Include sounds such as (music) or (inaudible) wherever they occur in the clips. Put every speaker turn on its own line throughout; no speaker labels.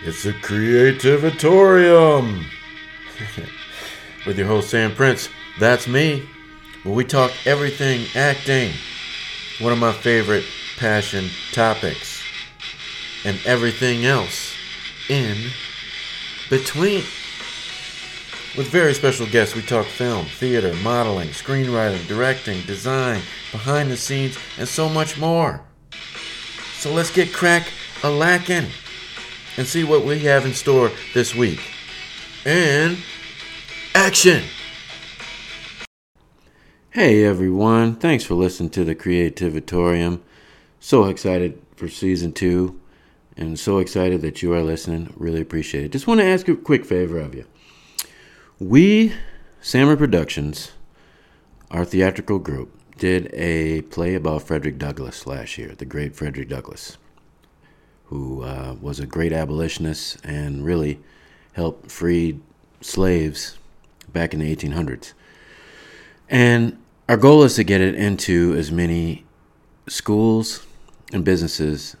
It's a Creativatorium (laughs) with your host Sam Prince. That's me. Where we talk everything acting, one of my favorite passion topics, and everything else in between. With very special guests, we talk film, theater, modeling, screenwriting, directing, design, behind the scenes, and so much more. So let's get crack a lacking and see what we have in store this week. And action! Hey everyone, thanks for listening to the Creativatorium. So excited for season two and so excited that you are listening. Really appreciate it. Just want to ask a quick favor of you. We, Samber Productions, our theatrical group, did a play about Frederick Douglass last year, the great Frederick Douglass who uh, was a great abolitionist and really helped free slaves back in the 1800s. And our goal is to get it into as many schools and businesses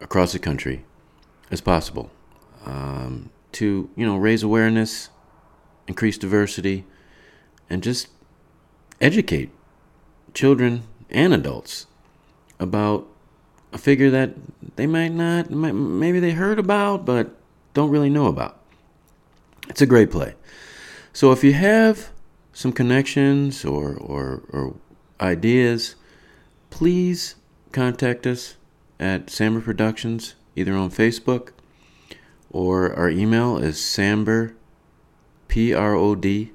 across the country as possible um, to, you know, raise awareness, increase diversity, and just educate children and adults about a figure that they might not, maybe they heard about, but don't really know about. It's a great play. So if you have some connections or, or, or ideas, please contact us at Samber Productions, either on Facebook or our email is samber, P R O D,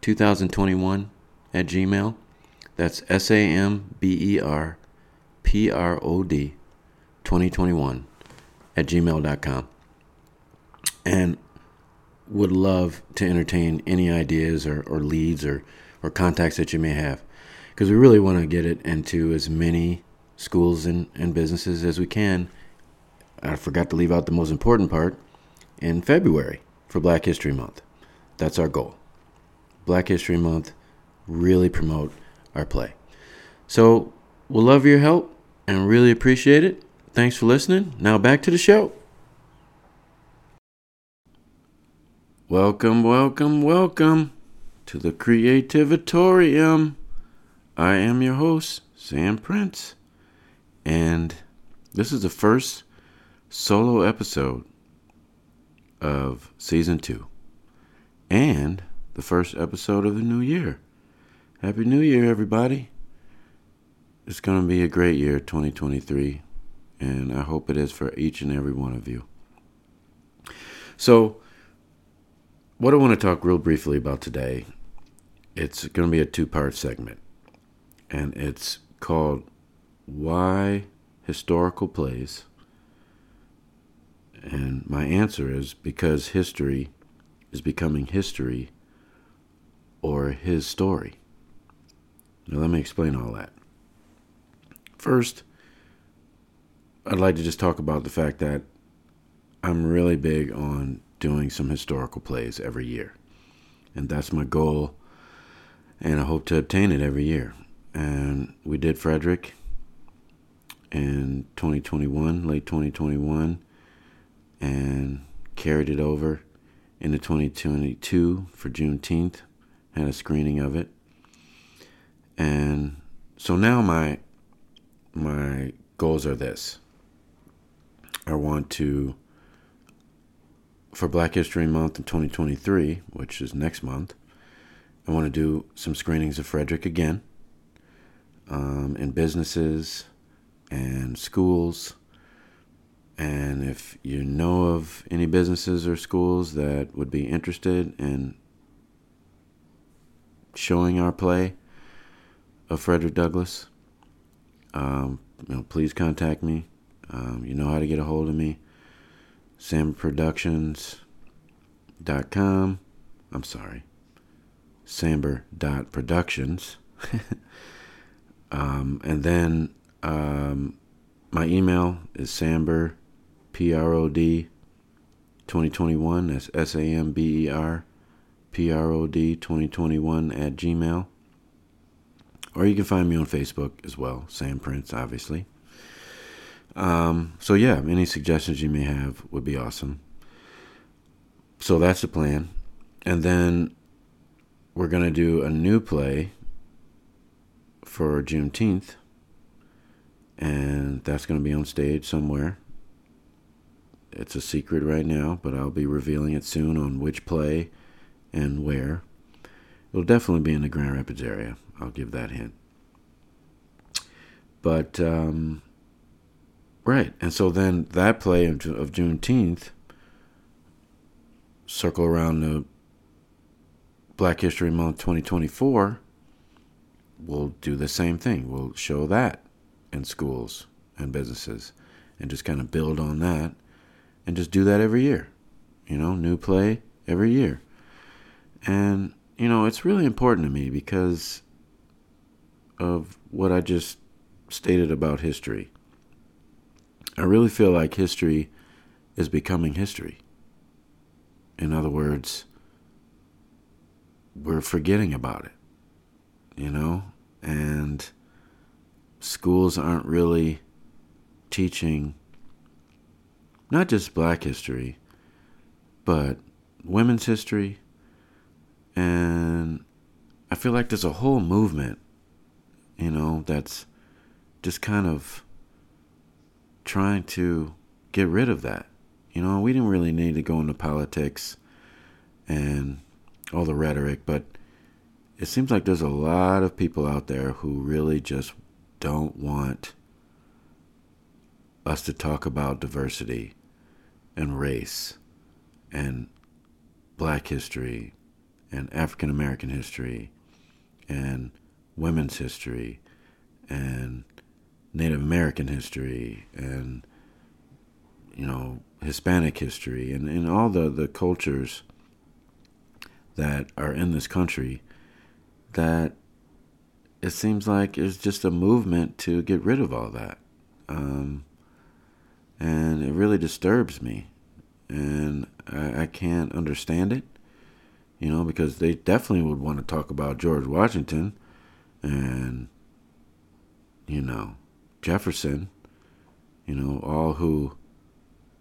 2021 at Gmail. That's S A M B E R P R O D 2021 at gmail.com. And would love to entertain any ideas or, or leads or, or contacts that you may have. Because we really want to get it into as many schools and, and businesses as we can. I forgot to leave out the most important part in February for Black History Month. That's our goal. Black History Month, really promote our play. So we'll love your help and really appreciate it. Thanks for listening. Now back to the show. Welcome, welcome, welcome to the Creativatorium. I am your host, Sam Prince, and this is the first solo episode of season two and the first episode of the new year. Happy New Year, everybody it's going to be a great year, 2023, and I hope it is for each and every one of you. So, what I want to talk real briefly about today, it's going to be a two-part segment, and it's called "Why Historical Plays." And my answer is because history is becoming history or his story. Now, let me explain all that. First, I'd like to just talk about the fact that I'm really big on doing some historical plays every year. And that's my goal. And I hope to obtain it every year. And we did Frederick in 2021, late 2021, and carried it over into 2022 for Juneteenth. Had a screening of it. And so now my my goals are this I want to, for Black History Month in 2023, which is next month, I want to do some screenings of Frederick again um, in businesses and schools. And if you know of any businesses or schools that would be interested in showing our play of Frederick Douglass, um, you know, please contact me. Um, you know how to get a hold of me. SamberProductions.com. I'm sorry. Samber.productions. (laughs) um, and then um, my email is Samber, P R O D 2021. That's S A M B E R P R O D 2021 at Gmail. Or you can find me on Facebook as well, Sam Prince, obviously. Um, so yeah, any suggestions you may have would be awesome. So that's the plan, and then we're gonna do a new play for Juneteenth, and that's gonna be on stage somewhere. It's a secret right now, but I'll be revealing it soon on which play and where. It'll definitely be in the Grand Rapids area. I'll give that hint. But um, right, and so then that play of, of Juneteenth circle around the Black History Month 2024. We'll do the same thing. We'll show that in schools and businesses, and just kind of build on that, and just do that every year. You know, new play every year, and you know it's really important to me because of what I just stated about history. I really feel like history is becoming history. In other words, we're forgetting about it, you know? And schools aren't really teaching not just black history, but women's history. And I feel like there's a whole movement, you know, that's just kind of trying to get rid of that. You know, we didn't really need to go into politics and all the rhetoric, but it seems like there's a lot of people out there who really just don't want us to talk about diversity and race and black history and African American history and women's history and Native American history and you know Hispanic history and, and all the, the cultures that are in this country that it seems like it's just a movement to get rid of all that. Um, and it really disturbs me. And I, I can't understand it, you know, because they definitely would want to talk about George Washington and, you know, Jefferson, you know, all who,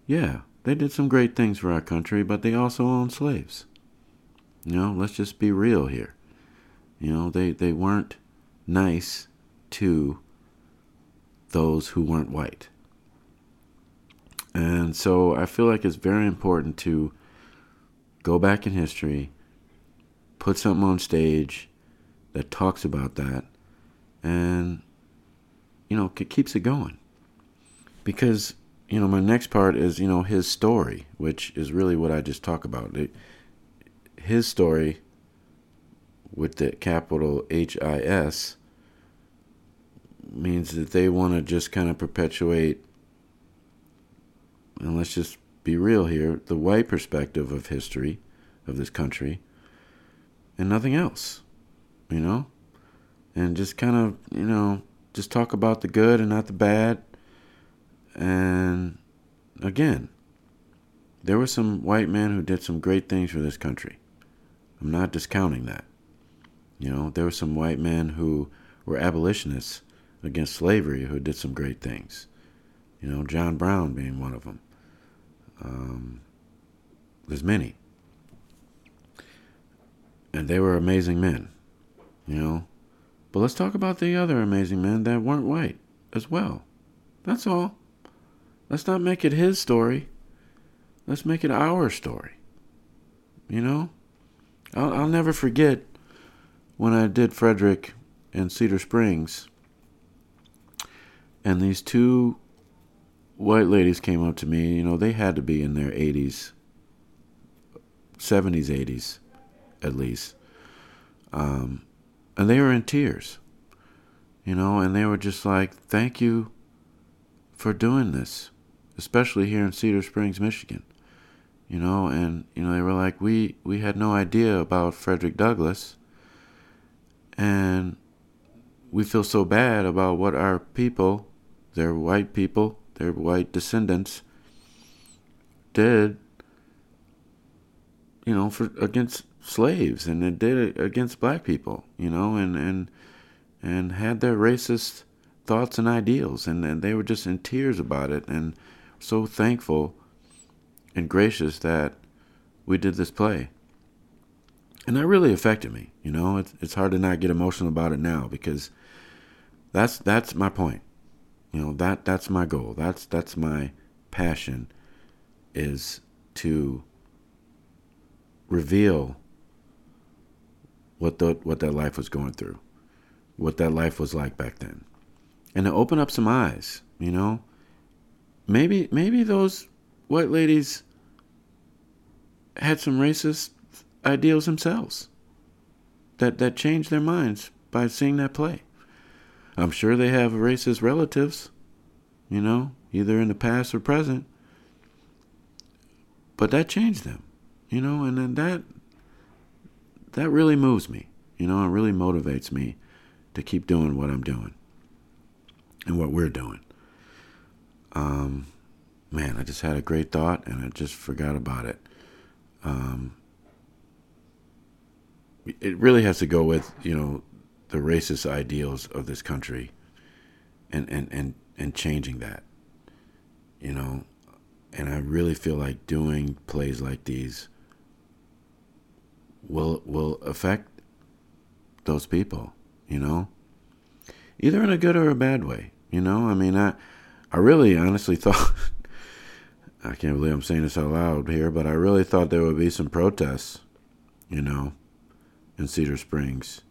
yeah, they did some great things for our country, but they also owned slaves. You know, let's just be real here. You know, they, they weren't nice to those who weren't white. And so I feel like it's very important to go back in history, put something on stage that talks about that, and you know, keeps it going. Because, you know, my next part is, you know, his story, which is really what I just talk about. It, his story with the capital H I S means that they want to just kind of perpetuate, and let's just be real here, the white perspective of history of this country and nothing else, you know? And just kind of, you know, just talk about the good and not the bad. And again, there were some white men who did some great things for this country. I'm not discounting that. You know, there were some white men who were abolitionists against slavery who did some great things. You know, John Brown being one of them. Um, there's many. And they were amazing men. You know, but let's talk about the other amazing men that weren't white as well. That's all. Let's not make it his story. Let's make it our story. You know? I'll, I'll never forget when I did Frederick in Cedar Springs, and these two white ladies came up to me. You know, they had to be in their 80s, 70s, 80s, at least. Um, and they were in tears, you know, and they were just like, thank you for doing this, especially here in Cedar Springs, Michigan. You know, and you know they were like, we we had no idea about Frederick Douglass, and we feel so bad about what our people, their white people, their white descendants, did. You know, for against slaves and it did it against black people, you know, and and and had their racist thoughts and ideals, and, and they were just in tears about it, and so thankful and gracious that we did this play. And that really affected me. You know, it's it's hard to not get emotional about it now because that's that's my point. You know, that that's my goal. That's that's my passion is to reveal what the what that life was going through, what that life was like back then, and to open up some eyes. You know, maybe maybe those white ladies had some racist ideals themselves that that changed their minds by seeing that play. I'm sure they have racist relatives, you know, either in the past or present. But that changed them, you know, and then that that really moves me, you know, it really motivates me to keep doing what I'm doing and what we're doing. Um, man, I just had a great thought and I just forgot about it. Um, it really has to go with you know the racist ideals of this country and and and and changing that you know and i really feel like doing plays like these will will affect those people you know either in a good or a bad way you know i mean i i really honestly (laughs) thought i can't believe i'm saying this out loud here but i really thought there would be some protests you know in Cedar Springs.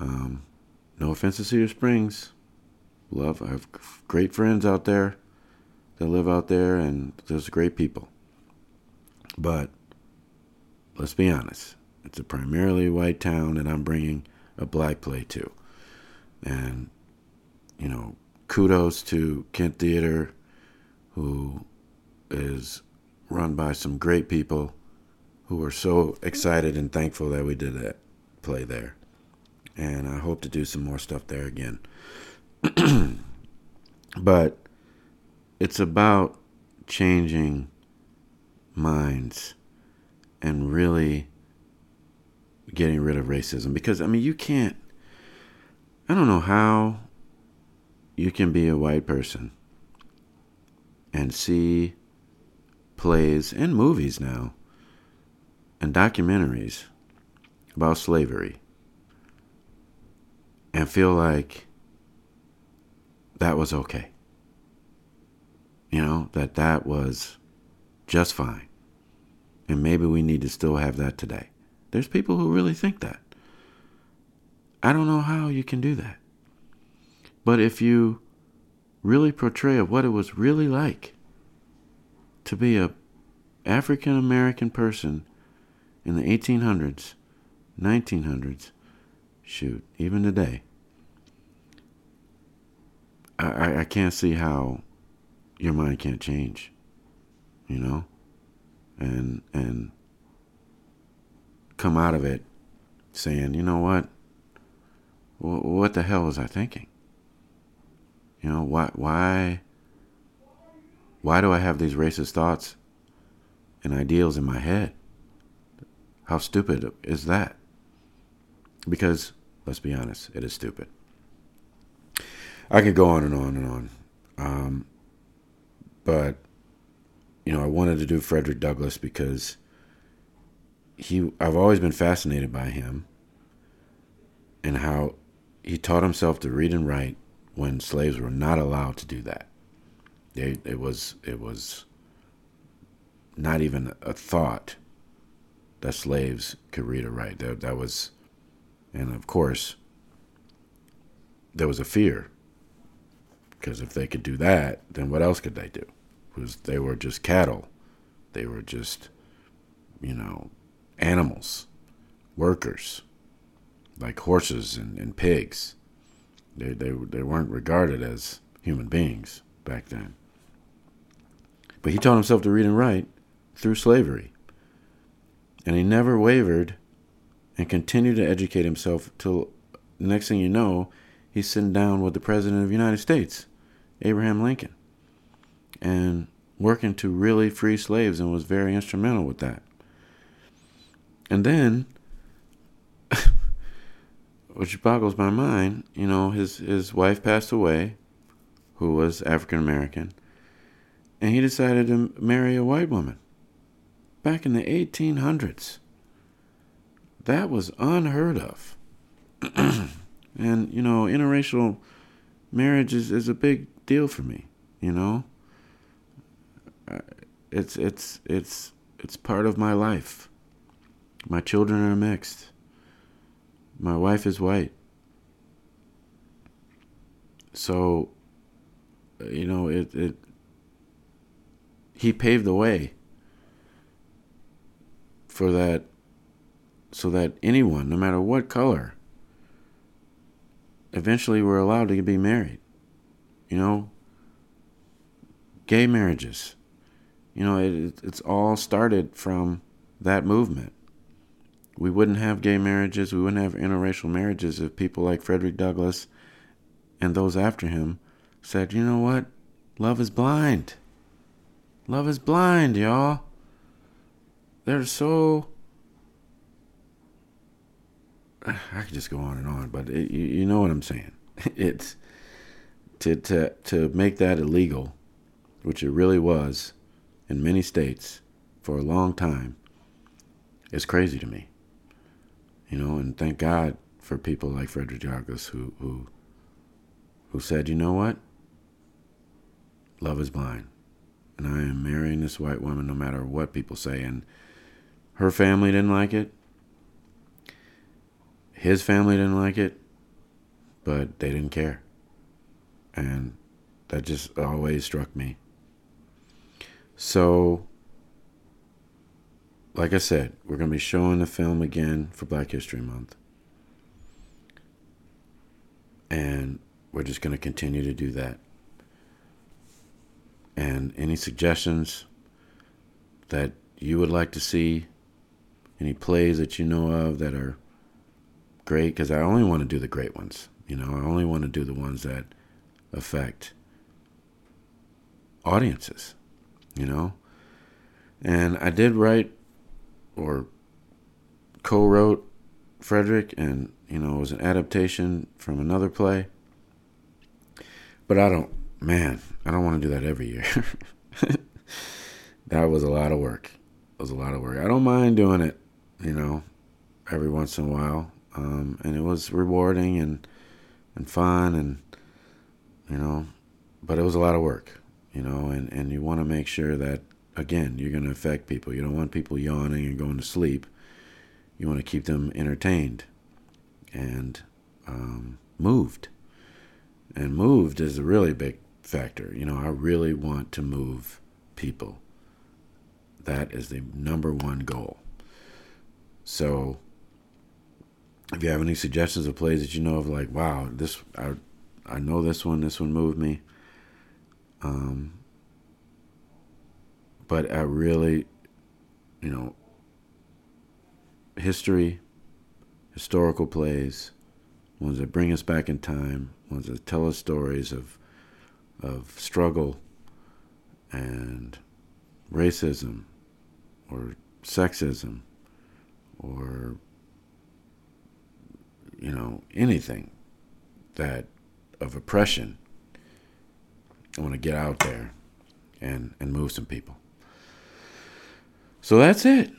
Um, no offense to Cedar Springs. Love, I have great friends out there that live out there, and there's great people. But let's be honest, it's a primarily white town, and I'm bringing a black play to. And, you know, kudos to Kent Theater, who is run by some great people who are so excited and thankful that we did that play there. And I hope to do some more stuff there again. (clears throat) but it's about changing minds and really getting rid of racism because I mean you can't I don't know how you can be a white person and see plays and movies now and documentaries about slavery and feel like that was okay. You know, that that was just fine. And maybe we need to still have that today. There's people who really think that. I don't know how you can do that. But if you really portray of what it was really like to be a African American person in the 1800s, 1900s, shoot, even today, I, I can't see how your mind can't change, you know, and and come out of it saying, you know what, what the hell was I thinking? You know, why why why do I have these racist thoughts and ideals in my head? How stupid is that? Because, let's be honest, it is stupid. I could go on and on and on. Um, but, you know, I wanted to do Frederick Douglass because he I've always been fascinated by him and how he taught himself to read and write when slaves were not allowed to do that. They, it was it was not even a thought that slaves could read or write. That, that was, and of course, there was a fear. Because if they could do that, then what else could they do? Because they were just cattle. They were just, you know, animals, workers, like horses and, and pigs. They, they, they weren't regarded as human beings back then. But he taught himself to read and write through slavery. And he never wavered and continued to educate himself till next thing you know, he's sitting down with the President of the United States, Abraham Lincoln, and working to really free slaves and was very instrumental with that. And then, (laughs) which boggles my mind. You know, his his wife passed away, who was African American, and he decided to marry a white woman. Back in the 1800s, that was unheard of. (clears throat) and you know, interracial marriage is, is a big deal for me. You know, uh, it's it's it's it's part of my life. My children are mixed. My wife is white. So, you know, it, it he paved the way for that so that anyone, no matter what color, eventually were allowed to be married. You know, gay marriages. You know, it, it's all started from that movement. We wouldn't have gay marriages, we wouldn't have interracial marriages if people like Frederick Douglass and those after him said, you know what? Love is blind. Love is blind, y'all. They're so. (sighs) I could just go on and on, but it, you, you know what I'm saying. (laughs) It's to, to, to make that illegal, which it really was in many states for a long time, is crazy to me. You know, and thank God for people like Frederick Douglass who who who said, you know what? Love is blind. And I am marrying this white woman no matter what people say. And her family didn't like it. His family didn't like it. But they didn't care. And that just always struck me. So like I said, we're going to be showing the film again for Black History Month. And we're just going to continue to do that. And any suggestions that you would like to see, any plays that you know of that are great, because I only want to do the great ones. You know, I only want to do the ones that affect audiences, you know? And I did write or co-wrote Frederick, and you know it was an adaptation from another play. But I don't, man, I don't want to do that every year. (laughs) that was a lot of work. It was a lot of work. I don't mind doing it, you know, every once in a while, um, and it was rewarding and and fun, and you know, but it was a lot of work, you know, and and you want to make sure that again, you're going to affect people. You don't want people yawning and going to sleep. You want to keep them entertained and um, moved. And moved is a really big factor. You know, I really want to move people. That is the number one goal. So, if you have any suggestions of plays that you know of, like, wow, this I, I know this one, this one moved me. Um, but I really, you know, history, historical plays, ones that bring us back in time, ones that tell us stories of of struggle and racism or sexism or you know anything that of oppression. I want to get out there and and move some people so that's it.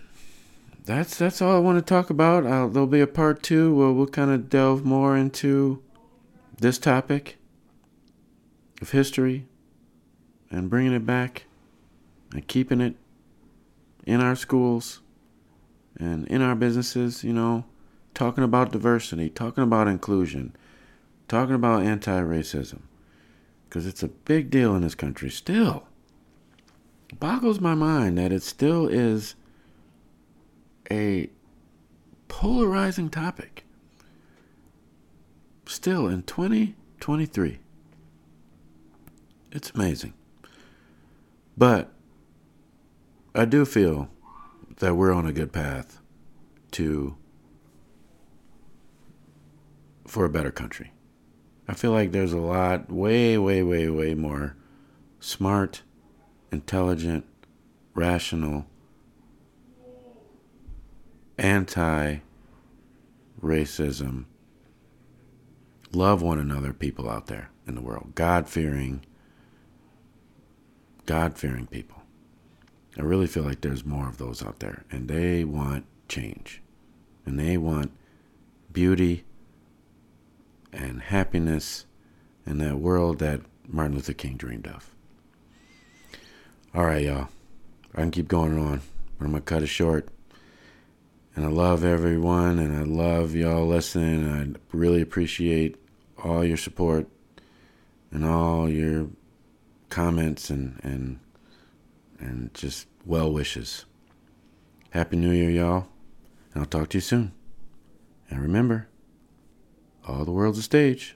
That's that's all I want to talk about. Uh, there'll be a part two where we'll kind of delve more into this topic of history and bringing it back and keeping it in our schools and in our businesses, you know, talking about diversity, talking about inclusion, talking about anti racism. Because it's a big deal in this country still boggles my mind that it still is a polarizing topic. Still in 2023. It's amazing. But I do feel that we're on a good path to for a better country. I feel like there's a lot way way way way more smart intelligent, rational, anti racism love one another people out there in the world. God fearing, God fearing people. I really feel like there's more of those out there, and they want change, and they want beauty and happiness in that world that Martin Luther King dreamed of. All right, y'all. I can keep going on, but I'm going to cut it short. And I love everyone, and I love y'all listening. I really appreciate all your support and all your comments and, and and just well wishes. Happy New Year, y'all. And I'll talk to you soon. And remember, all the world's a stage.